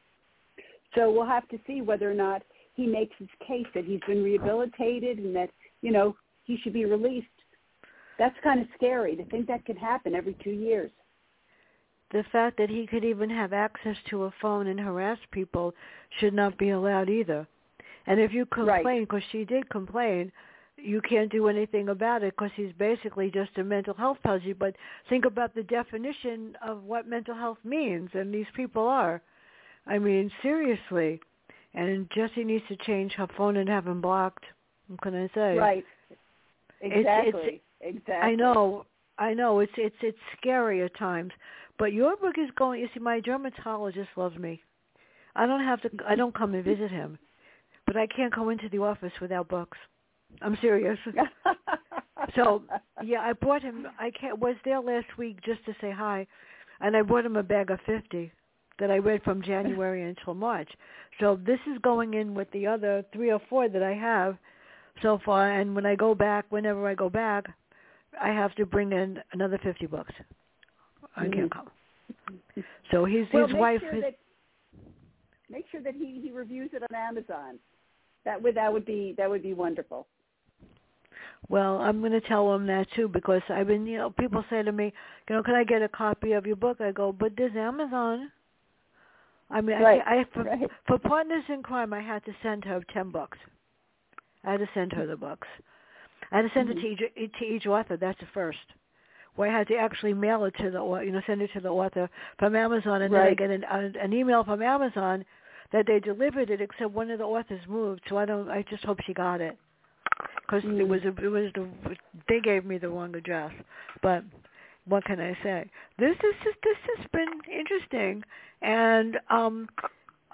So we'll have to see whether or not he makes his case that he's been rehabilitated and that you know he should be released. That's kind of scary to think that could happen every two years the fact that he could even have access to a phone and harass people should not be allowed either. And if you complain, because right. she did complain, you can't do anything about it because he's basically just a mental health pussy. But think about the definition of what mental health means, and these people are. I mean, seriously. And Jessie needs to change her phone and have him blocked. What can I say? Right. Exactly. It's, it's, exactly. I know. I know. It's it's it's scary at times. But your book is going. You see, my dermatologist loves me. I don't have to. I don't come and visit him, but I can't go into the office without books. I'm serious. so yeah, I bought him. I can't, was there last week just to say hi, and I bought him a bag of fifty that I read from January until March. So this is going in with the other three or four that I have so far. And when I go back, whenever I go back, I have to bring in another fifty books. I can't mm. come. So his well, his wife. Sure that, make sure that he he reviews it on Amazon. That would that would be that would be wonderful. Well, I'm going to tell him that too because I've been, you know, people say to me, you know, can I get a copy of your book? I go, but there's Amazon. I mean, right, I, I for, right. for Partners in Crime, I had to send her ten books. I had to send her the books. I had to send mm-hmm. it to each, to each author. That's the first where I had to actually mail it to the you know send it to the author from Amazon, and right. then I get an, an email from Amazon that they delivered it, except one of the authors moved. So I don't. I just hope she got it because mm. it was a, it was the they gave me the wrong address, but. What can I say? This is just, this has been interesting, and um,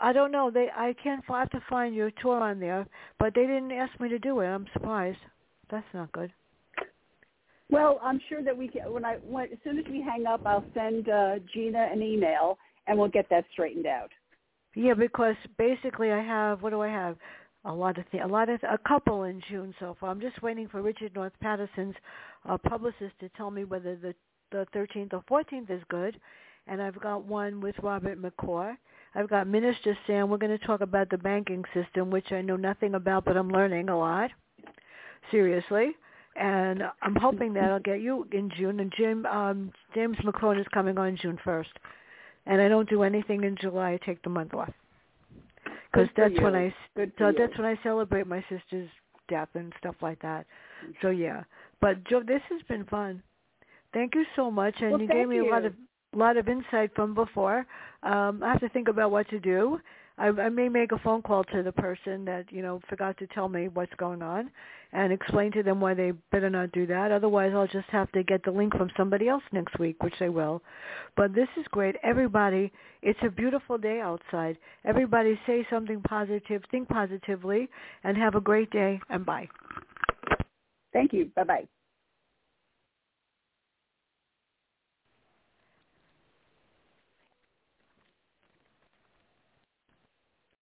I don't know. They I can't I have to find your tour on there, but they didn't ask me to do it. I'm surprised. That's not good. Well, I'm sure that we can. When I when, as soon as we hang up, I'll send uh, Gina an email and we'll get that straightened out. Yeah, because basically I have what do I have? A lot of th- a lot of th- a couple in June so far. I'm just waiting for Richard North Patterson's uh, publicist to tell me whether the the 13th or 14th is good. And I've got one with Robert McClure. I've got Minister Sam. We're going to talk about the banking system, which I know nothing about, but I'm learning a lot. Seriously and I'm hoping that I'll get you in June. And Jim um, James McCrone is coming on June 1st, and I don't do anything in July. I take the month off because that's you. when I so that's when I celebrate my sister's death and stuff like that. So yeah, but Joe, this has been fun. Thank you so much, and well, you gave me you. a lot of lot of insight from before. Um, I have to think about what to do. I, I may make a phone call to the person that you know forgot to tell me what's going on, and explain to them why they better not do that. Otherwise, I'll just have to get the link from somebody else next week, which they will. But this is great. Everybody, it's a beautiful day outside. Everybody say something positive, think positively, and have a great day. And bye. Thank you. Bye bye.